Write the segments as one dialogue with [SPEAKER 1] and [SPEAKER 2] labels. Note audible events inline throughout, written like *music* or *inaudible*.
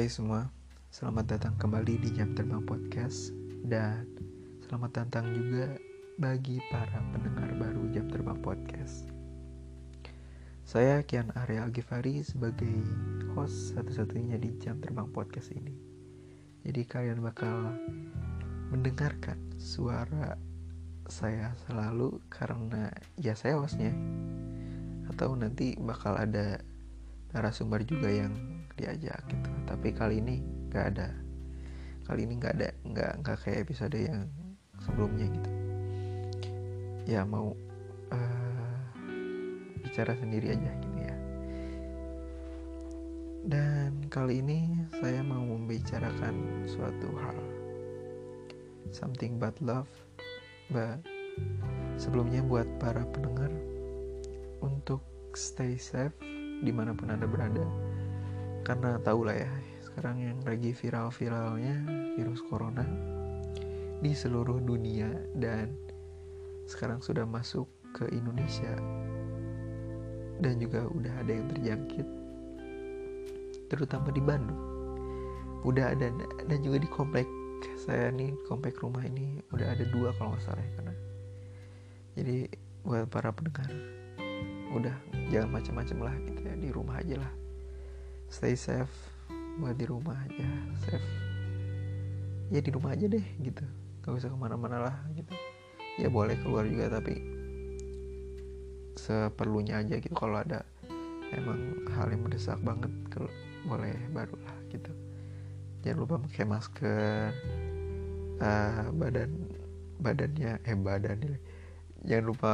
[SPEAKER 1] Hai semua, selamat datang kembali di Jam Terbang Podcast dan selamat datang juga bagi para pendengar baru Jam Terbang Podcast. Saya Kian Arya Gifari sebagai host satu-satunya di Jam Terbang Podcast ini. Jadi kalian bakal mendengarkan suara saya selalu karena ya saya hostnya atau nanti bakal ada narasumber juga yang diajak gitu. Tapi kali ini nggak ada. Kali ini nggak ada nggak nggak kayak episode yang sebelumnya gitu. Ya mau uh, bicara sendiri aja gitu ya. Dan kali ini saya mau membicarakan suatu hal. Something but love. But sebelumnya buat para pendengar untuk stay safe di mana pun anda berada karena tau lah ya sekarang yang lagi viral-viralnya virus corona di seluruh dunia dan sekarang sudah masuk ke Indonesia dan juga udah ada yang terjangkit terutama di Bandung. Udah ada dan juga di komplek saya nih komplek rumah ini udah ada dua kalau nggak salah ya karena jadi buat para pendengar udah jangan macam-macam lah gitu ya di rumah aja lah stay safe buat di rumah aja safe. Ya di rumah aja deh gitu. Gak usah ke mana-mana lah gitu. Ya boleh keluar juga tapi seperlunya aja gitu. Kalau ada emang hal yang mendesak banget kalau boleh barulah gitu. Jangan lupa pakai masker uh, badan badannya eh badannya jangan lupa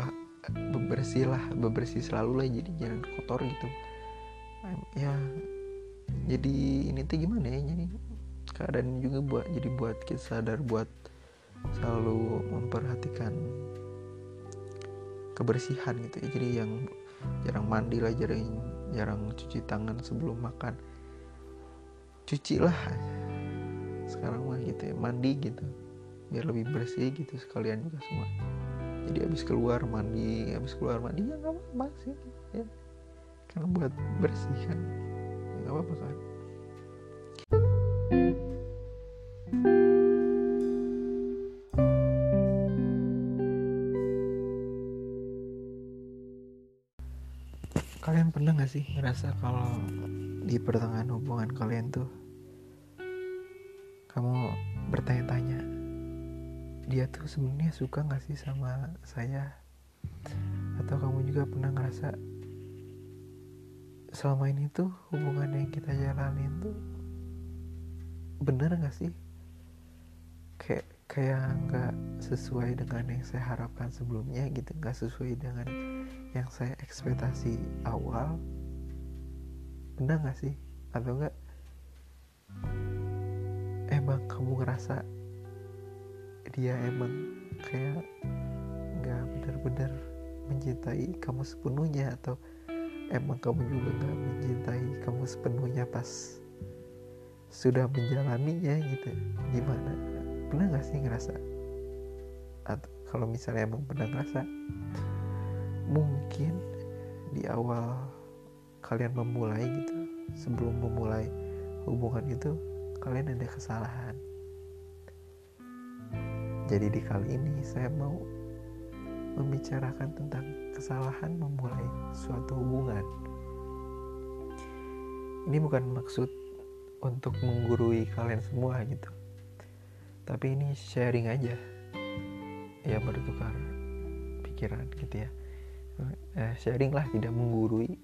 [SPEAKER 1] bebersih lah bebersih selalu lah jadi jangan kotor gitu. Ya jadi ini tuh gimana ya jadi keadaan juga buat jadi buat kita sadar buat selalu memperhatikan kebersihan gitu ya. Jadi yang jarang mandi lah jarang jarang cuci tangan sebelum makan. Cuci lah. Sekarang mah gitu ya mandi gitu. Biar lebih bersih gitu sekalian juga semua. Jadi habis keluar mandi habis keluar mandi ya nggak apa-apa sih ya. Karena buat bersih kan nggak apa-apa kan kalian pernah gak sih ngerasa kalau di pertengahan hubungan kalian tuh kamu bertanya-tanya dia tuh sebenarnya suka gak sih sama saya? Atau kamu juga pernah ngerasa selama ini tuh hubungan yang kita jalanin tuh bener gak sih? Kayak kayak nggak sesuai dengan yang saya harapkan sebelumnya gitu nggak sesuai dengan yang saya ekspektasi awal. Bener gak sih? Atau enggak emang kamu ngerasa dia emang kayak nggak benar-benar mencintai kamu sepenuhnya atau emang kamu juga gak mencintai kamu sepenuhnya pas sudah menjalaninya gitu. Gimana? Pernah gak sih ngerasa? Atau kalau misalnya emang pernah ngerasa mungkin di awal kalian memulai gitu sebelum memulai hubungan itu kalian ada kesalahan. Jadi di kali ini saya mau membicarakan tentang kesalahan memulai suatu hubungan. Ini bukan maksud untuk menggurui kalian semua gitu. Tapi ini sharing aja. Ya bertukar pikiran gitu ya. Eh, sharing lah tidak menggurui.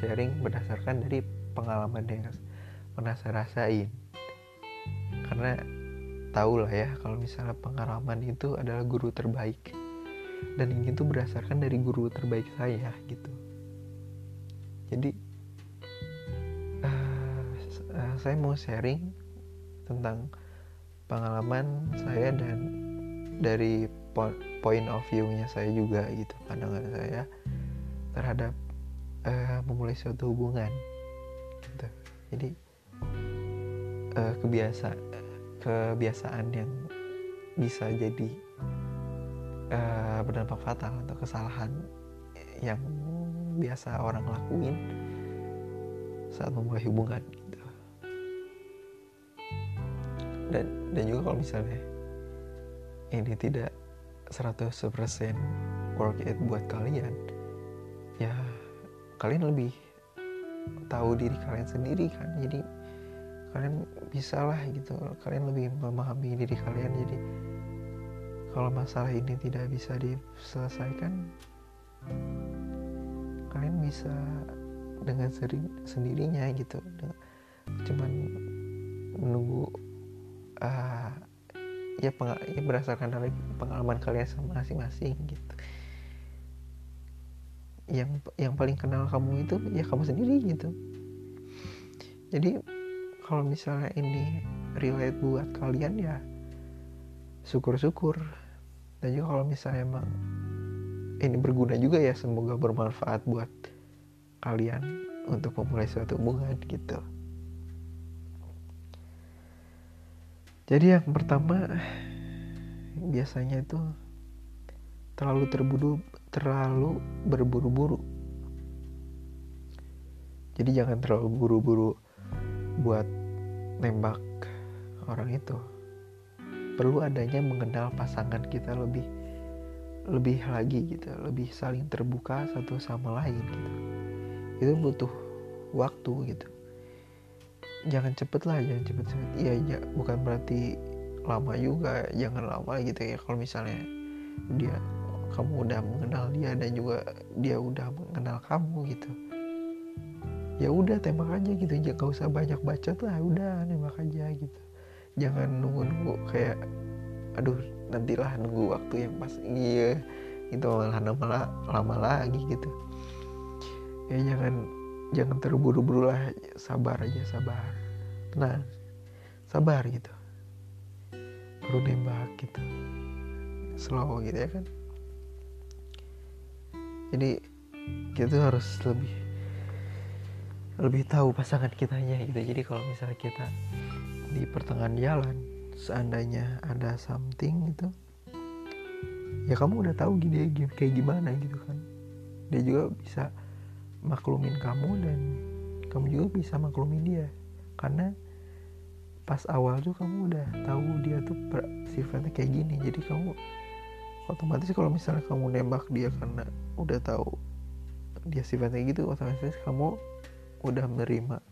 [SPEAKER 1] Sharing berdasarkan dari pengalaman yang pernah saya rasain. Karena tahu lah ya kalau misalnya pengalaman itu adalah guru terbaik dan ini tuh berdasarkan dari guru terbaik saya gitu. Jadi uh, uh, saya mau sharing tentang pengalaman saya dan dari point of view-nya saya juga gitu pandangan saya terhadap uh, memulai suatu hubungan gitu. Jadi uh, kebiasa kebiasaan yang bisa jadi uh, berdampak fatal atau kesalahan yang biasa orang lakuin saat memulai hubungan gitu. dan dan juga kalau misalnya ini tidak 100% work it buat kalian ya kalian lebih tahu diri kalian sendiri kan jadi kalian bisa lah gitu kalian lebih memahami diri kalian jadi kalau masalah ini tidak bisa diselesaikan kalian bisa dengan sering sendirinya gitu. Cuman menunggu uh, ya, ya berdasarkan dari pengalaman kalian masing-masing gitu. Yang yang paling kenal kamu itu ya kamu sendiri gitu. Jadi kalau misalnya ini relate buat kalian ya syukur-syukur dan juga kalau misalnya emang ini berguna juga ya semoga bermanfaat buat kalian untuk memulai suatu hubungan gitu. Jadi yang pertama biasanya itu terlalu terburu terlalu berburu-buru. Jadi jangan terlalu buru-buru buat nembak orang itu perlu adanya mengenal pasangan kita lebih lebih lagi gitu lebih saling terbuka satu sama lain gitu. Itu butuh waktu gitu. Jangan cepet lah jangan cepet cepet. Iya ya, bukan berarti lama juga jangan lama gitu ya. Kalau misalnya dia kamu udah mengenal dia dan juga dia udah mengenal kamu gitu. Ya udah tembak aja gitu. Jangan gak usah banyak bacot lah udah nembak aja gitu jangan nunggu-nunggu kayak aduh nantilah nunggu waktu yang pas. Iya itu malah lama, lama lagi gitu. Ya jangan jangan terburu-buru lah sabar aja sabar. Tenang sabar gitu. Baru nembak gitu. Slow gitu ya kan? Jadi kita harus lebih lebih tahu pasangan kitanya gitu. Jadi kalau misalnya kita di pertengahan jalan seandainya ada something gitu ya kamu udah tahu dia kayak gimana gitu kan. Dia juga bisa maklumin kamu dan kamu juga bisa maklumin dia. Karena pas awal tuh kamu udah tahu dia tuh sifatnya kayak gini. Jadi kamu otomatis kalau misalnya kamu nembak dia karena udah tahu dia sifatnya gitu otomatis kamu udah menerima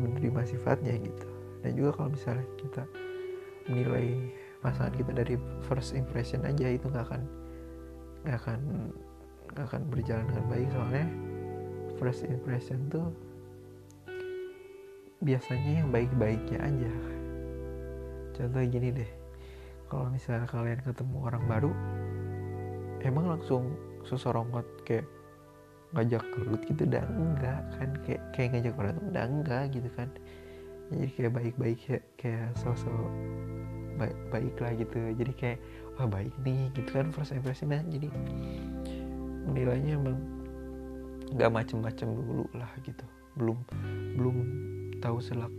[SPEAKER 1] menerima sifatnya gitu dan juga kalau misalnya kita menilai pasangan kita dari first impression aja itu nggak akan nggak akan nggak akan berjalan dengan baik. Soalnya first impression tuh biasanya yang baik-baiknya aja. Contoh gini deh kalau misalnya kalian ketemu orang baru emang langsung sesorongkot kayak ngajak kelut gitu? Udah enggak kan kayak kayak ngajak tuh udah enggak gitu kan jadi kayak baik-baik kayak, kayak sosok baik, baik lah gitu. Jadi kayak wah baik nih gitu kan first impression jadi nilainya emang nggak macem-macem dulu lah gitu. Belum belum tahu selak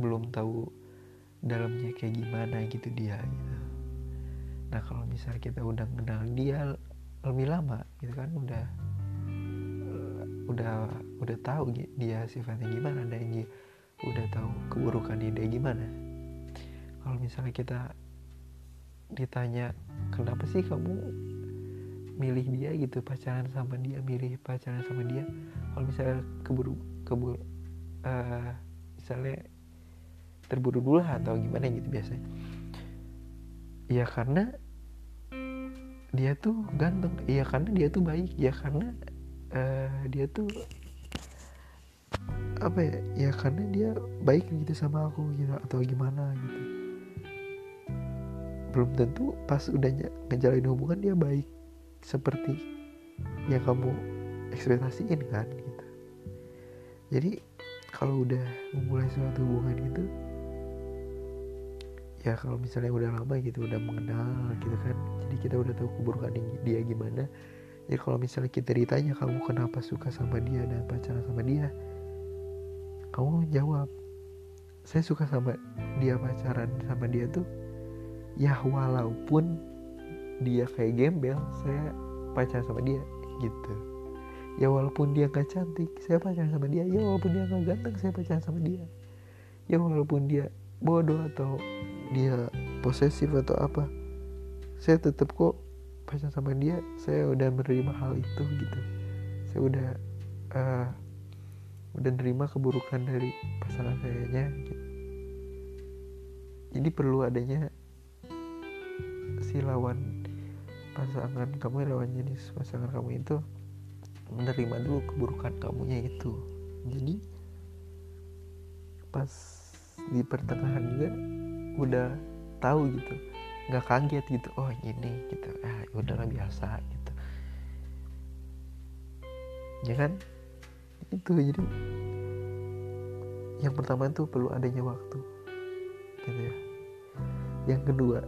[SPEAKER 1] belum tahu dalamnya kayak gimana gitu dia gitu. Nah kalau misalnya kita udah kenal dia lebih lama gitu kan udah udah udah tahu dia sifatnya gimana dan udah tahu keburukan dia gimana. Kalau misalnya kita ditanya kenapa sih kamu milih dia gitu? Pacaran sama dia milih pacaran sama dia? Kalau misalnya keburu keburu uh, misalnya terburu-buru atau gimana gitu biasanya. Ya karena dia tuh ganteng iya karena dia tuh baik ya karena uh, dia tuh apa ya ya karena dia baik gitu sama aku gitu atau gimana gitu. Belum tentu pas udah ngejalin hubungan dia baik seperti yang kamu ekspektasiin kan gitu. Jadi kalau udah memulai suatu hubungan gitu ya kalau misalnya udah lama gitu udah mengenal gitu kan jadi kita udah tahu keburukan dia gimana. Jadi kalau misalnya kita ditanya kamu kenapa suka sama dia dan pacaran sama dia kamu jawab. Saya suka sama dia pacaran sama dia tuh ya walaupun dia kayak gembel saya pacaran sama dia gitu. Ya walaupun dia gak cantik saya pacaran sama dia. Ya walaupun dia gak ganteng saya pacaran sama dia. Ya walaupun dia bodoh atau dia posesif atau apa saya tetap kok pacaran sama dia saya udah menerima hal itu gitu. Saya udah uh, udah nerima keburukan dari pasangan saya nya gitu. jadi perlu adanya si lawan pasangan kamu lawan jenis pasangan kamu itu menerima dulu keburukan kamunya itu. Jadi pas di pertengahan juga udah tahu gitu nggak kaget gitu oh ini gitu. Ah ya udahlah biasa gitu. Ya kan itu jadi yang pertama itu perlu adanya waktu gitu ya. Yang kedua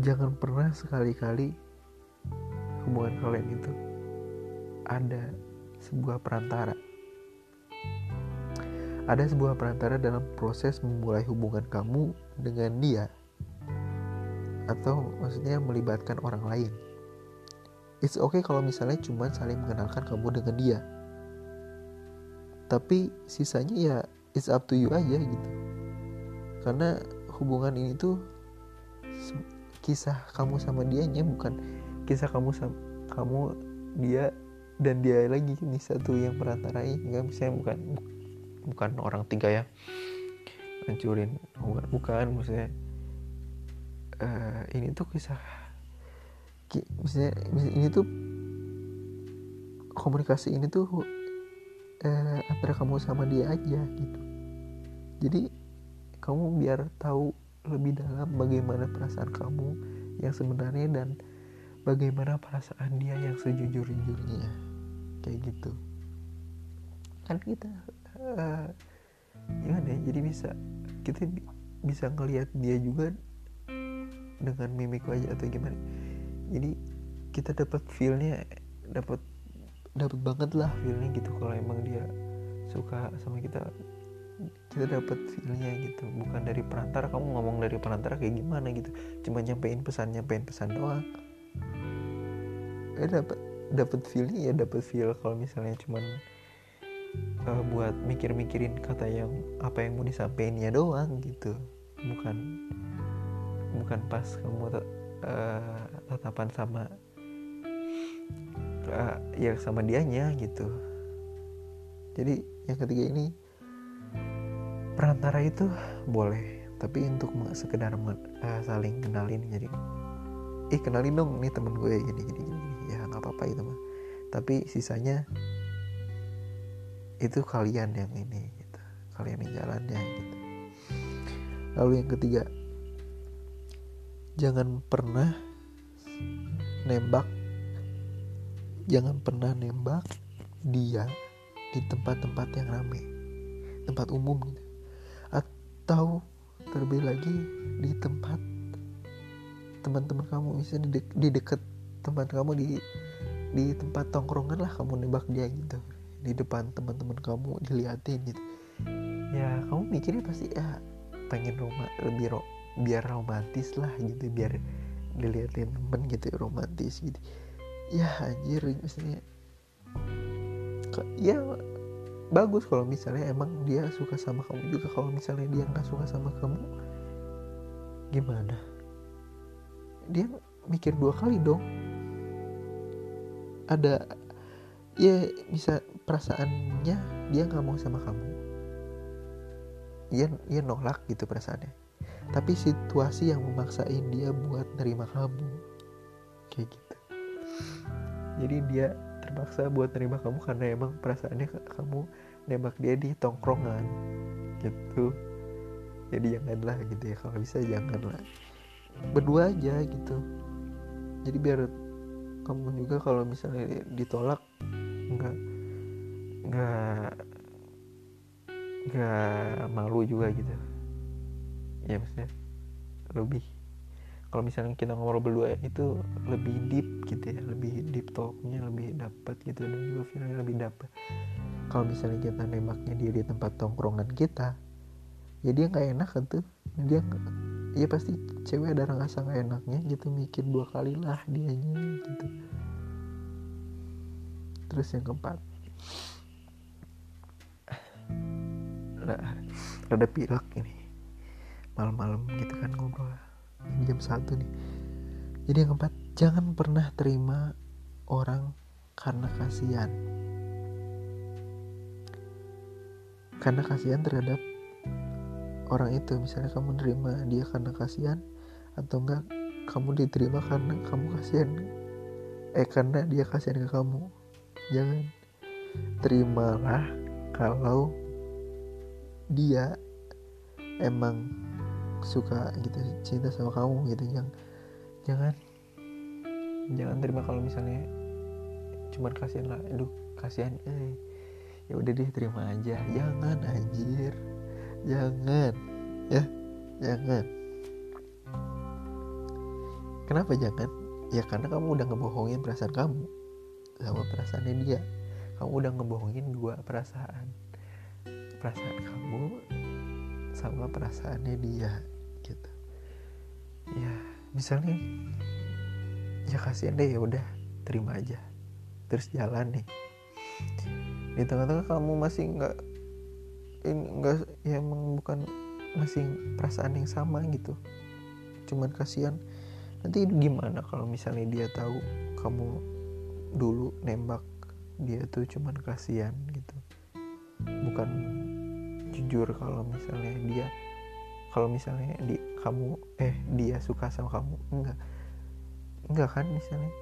[SPEAKER 1] jangan pernah sekali-kali hubungan kalian itu ada sebuah perantara. Ada sebuah perantara dalam proses memulai hubungan kamu dengan dia atau maksudnya melibatkan orang lain. It's okay kalau misalnya cuma saling mengenalkan kamu dengan dia. Tapi sisanya ya it's up to you aja gitu. Karena hubungan ini tuh kisah kamu sama dia nya bukan kisah kamu sama kamu dia dan dia lagi ini satu yang perantarai nggak misalnya bukan bukan orang tiga ya hancurin bukan bukan maksudnya uh, ini tuh kisah misalnya ini tuh komunikasi ini tuh uh, antara kamu sama dia aja gitu. Jadi kamu biar tahu lebih dalam bagaimana perasaan kamu yang sebenarnya dan bagaimana perasaan dia yang sejujur-jujurnya. Kayak gitu. Kan kita uh, gimana ya jadi bisa kita bisa ngelihat dia juga dengan mimik wajah atau gimana jadi kita dapat feelnya dapat dapat banget lah feelnya gitu kalau emang dia suka sama kita. Kita dapat feelnya gitu. Bukan dari perantara kamu ngomong dari perantara kayak gimana? gitu. Cuma nyampein pesan nyampein pesan doang. Eh dapat dapat feelnya ya dapat feel kalau misalnya cuman uh, buat mikir-mikirin kata yang apa yang mau disampaikannya doang gitu. Bukan bukan pas kamu uh, tatapan sama uh, ya sama dianya gitu. Jadi yang ketiga ini perantara itu boleh tapi untuk sekedar uh, saling kenalin. Jadi ih kenalin dong nih temen gue gini gini gini ya nggak apa-apa itu mah. Tapi sisanya itu kalian yang ini gitu. Kalian yang jalannya gitu. Lalu yang ketiga jangan pernah nembak. Jangan pernah nembak dia di tempat-tempat yang ramai tempat umum gitu. Atau terlebih lagi di tempat teman-teman kamu misalnya di, de di dekat teman kamu di di tempat tongkrongan lah kamu nembak dia gitu. Di depan teman-teman kamu diliatin gitu. Ya kamu mikirnya pasti ya pengen rumah lebih ro biar romantis lah gitu biar dilihatin temen gitu romantis gitu. Ya anjir maksudnya ya bagus kalau misalnya emang dia suka sama kamu juga. Kalau misalnya dia nggak suka sama kamu gimana? Dia mikir dua kali dong. Ada ya bisa perasaannya dia nggak mau sama kamu. Dia dia nolak gitu perasaannya tapi situasi yang memaksain dia buat nerima kamu. Kayak gitu. Jadi dia terpaksa buat nerima kamu karena emang perasaannya kamu nembak dia di tongkrongan. Gitu. Jadi janganlah gitu ya. Kalau bisa janganlah. Berdua aja gitu. Jadi biar kamu juga kalau misalnya ditolak nggak nggak nggak malu juga gitu ya maksudnya lebih. Kalau misalnya kita ngobrol berdua itu lebih deep gitu ya lebih deep talknya lebih dapat gitu. Dan juga feelnya lebih dapat kalau misalnya kita nembaknya dia di tempat tongkrongan kita ya dia nggak enak kan tuh. Dia ya pasti cewek ada rasa nggak enaknya gitu mikir dua kali lah dianya gitu. Terus yang keempat. Nah rada pilek ini malam-malam gitu kan ngobrol. Ini jam satu nih. Jadi yang keempat jangan pernah terima orang karena kasihan. Karena kasihan terhadap orang itu. Misalnya kamu nerima dia karena kasihan atau enggak kamu diterima karena kamu kasihan. Eh karena dia kasihan ke kamu. Jangan terimalah kalau dia emang suka gitu cinta sama kamu gitu. Jangan jangan jangan terima kalau misalnya cuman kasihan lah. Aduh kasihan eh ya udah deh terima aja. Jangan anjir. Jangan ya jangan. Kenapa jangan? Ya karena kamu udah ngebohongin perasaan kamu sama perasaannya dia. Kamu udah ngebohongin dua perasaan. Perasaan kamu sama perasaannya dia ya misalnya ya kasihan deh ya udah terima aja. Terus jalan nih. Di tengah-tengah kamu masih nggak nggak ya emang bukan masih perasaan yang sama gitu. Cuman kasihan. Nanti gimana kalau misalnya dia tahu kamu dulu nembak dia tuh cuman kasihan gitu? Bukan jujur kalau misalnya dia kalau misalnya di kamu eh dia suka sama kamu enggak. Enggak kan misalnya?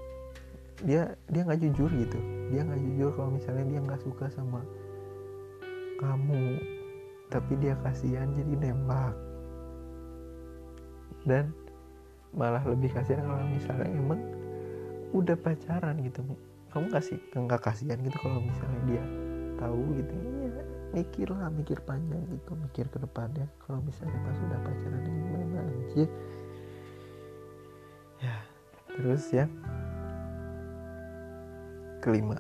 [SPEAKER 1] Dia dia nggak jujur gitu. Dia nggak jujur kalau misalnya dia nggak suka sama kamu tapi dia kasihan jadi nembak. Dan malah lebih kasihan kalau misalnya emang udah pacaran gitu kamu kasih nggak kasihan gitu kalau misalnya dia tahu gitu mikir lah mikir panjang gitu mikir ke depannya. Kalau misalnya pas udah pacaran gimana anjir. Ya terus ya. Kelima.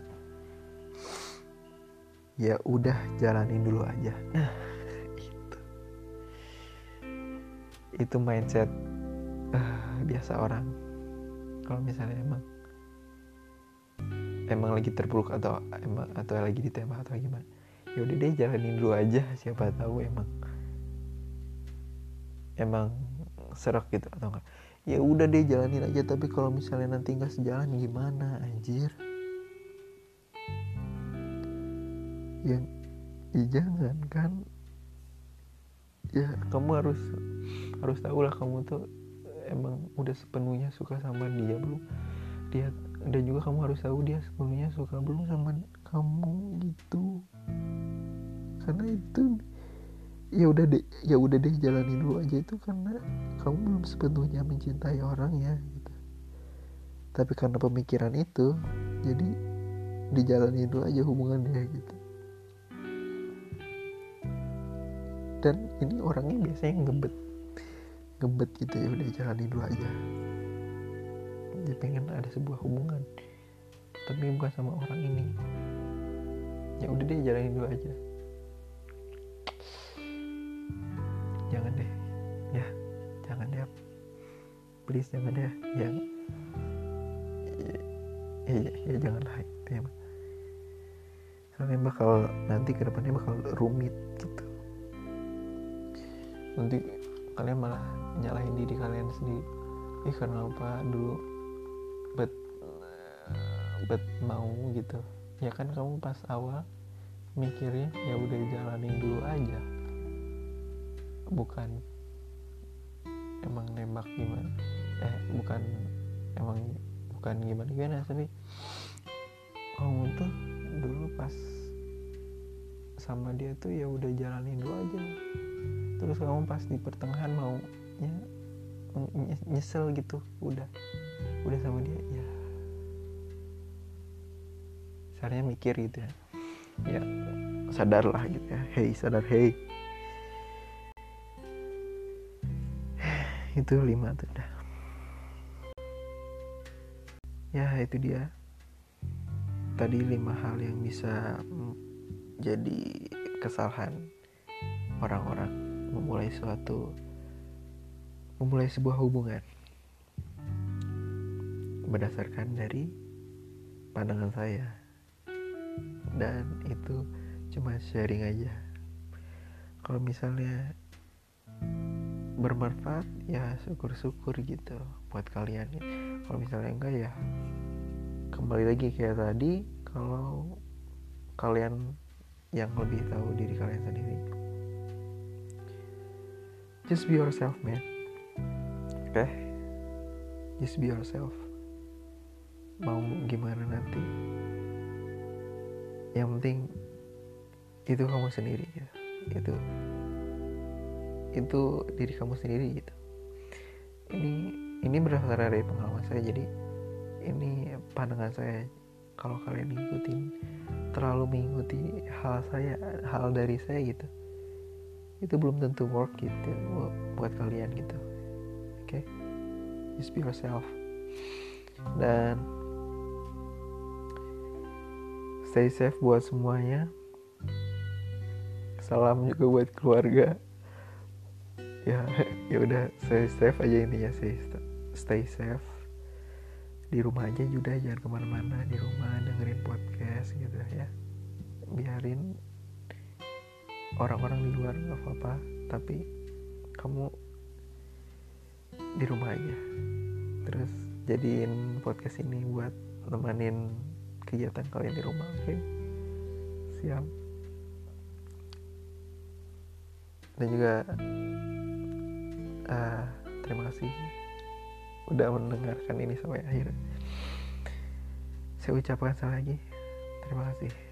[SPEAKER 1] Ya udah jalanin dulu aja. Nah *laughs* itu. Itu mindset uh, biasa orang. Kalau misalnya emang emang lagi terpuruk atau emang atau lagi ditembak atau gimana ya udah deh jalanin dulu aja siapa tahu emang emang serak gitu atau enggak. Ya udah deh jalanin aja tapi kalau misalnya nanti nggak sejalan gimana anjir? Ya, ya jangan kan. Ya kamu harus harus tahu lah kamu tuh emang udah sepenuhnya suka sama dia belum? Dia dan juga kamu harus tahu dia sepenuhnya suka belum sama kamu gitu karena itu ya udah deh ya udah deh jalani dulu aja itu karena kamu belum sepenuhnya mencintai orang ya gitu. Tapi karena pemikiran itu jadi dijalani dulu aja hubungannya gitu. Dan ini orangnya biasanya ngebet ngebet gitu ya udah jalani dulu aja. Dia pengen ada sebuah hubungan tapi bukan sama orang ini. Ya udah deh jalani dulu aja please jangan deh ya. Ya, ya, ya janganlah itu ya karena bakal nanti ke depannya bakal rumit gitu. Nanti kalian malah nyalahin diri kalian sendiri. Ih karena apa? Dulu bet bet mau gitu. Ya kan kamu pas awal mikirnya ya udah jalanin dulu aja. Bukan emang nembak gimana eh bukan emang bukan gimana gimana tapi kamu tuh dulu pas sama dia tuh ya udah jalanin dulu aja. Terus kamu pas di pertengahan mau ya nyesel gitu udah udah sama dia ya seharusnya mikir gitu ya. Ya sadarlah gitu ya. Hey sadar hey. *sighs* Itu lima tuh dah ya itu dia. Tadi lima hal yang bisa jadi kesalahan orang-orang memulai suatu memulai sebuah hubungan. Berdasarkan dari pandangan saya. Dan itu cuma sharing aja. Kalau misalnya bermanfaat ya syukur-syukur gitu buat kalian. Kalau misalnya enggak ya kembali lagi kayak tadi kalau kalian yang lebih tahu diri kalian sendiri. Just be yourself man. Oke. Okay? just be yourself. Mau gimana nanti? Yang penting itu kamu sendiri gitu. itu itu diri kamu sendiri gitu. Ini ini berasal dari pengalaman saya. Jadi ini pandangan saya kalau kalian ngikutin terlalu mengikuti hal saya hal dari saya gitu. Itu belum tentu work gitu buat kalian gitu. Oke? Okay? just be yourself. Dan stay safe buat semuanya. Salam juga buat keluarga ya *laughs* ya udah stay safe aja intinya sih. Stay safe. Di rumah aja juga jangan ke mana-mana. Di rumah dengerin podcast gitu ya. Biarin orang-orang di luar nggak apa-apa tapi kamu di rumah aja. Terus jadiin podcast ini buat nemenin kegiatan kalian di rumah oke? Okay? siap. Dan juga uh, terima kasih udah mendengarkan ini sampai akhir. Saya ucapkan sekali lagi terima kasih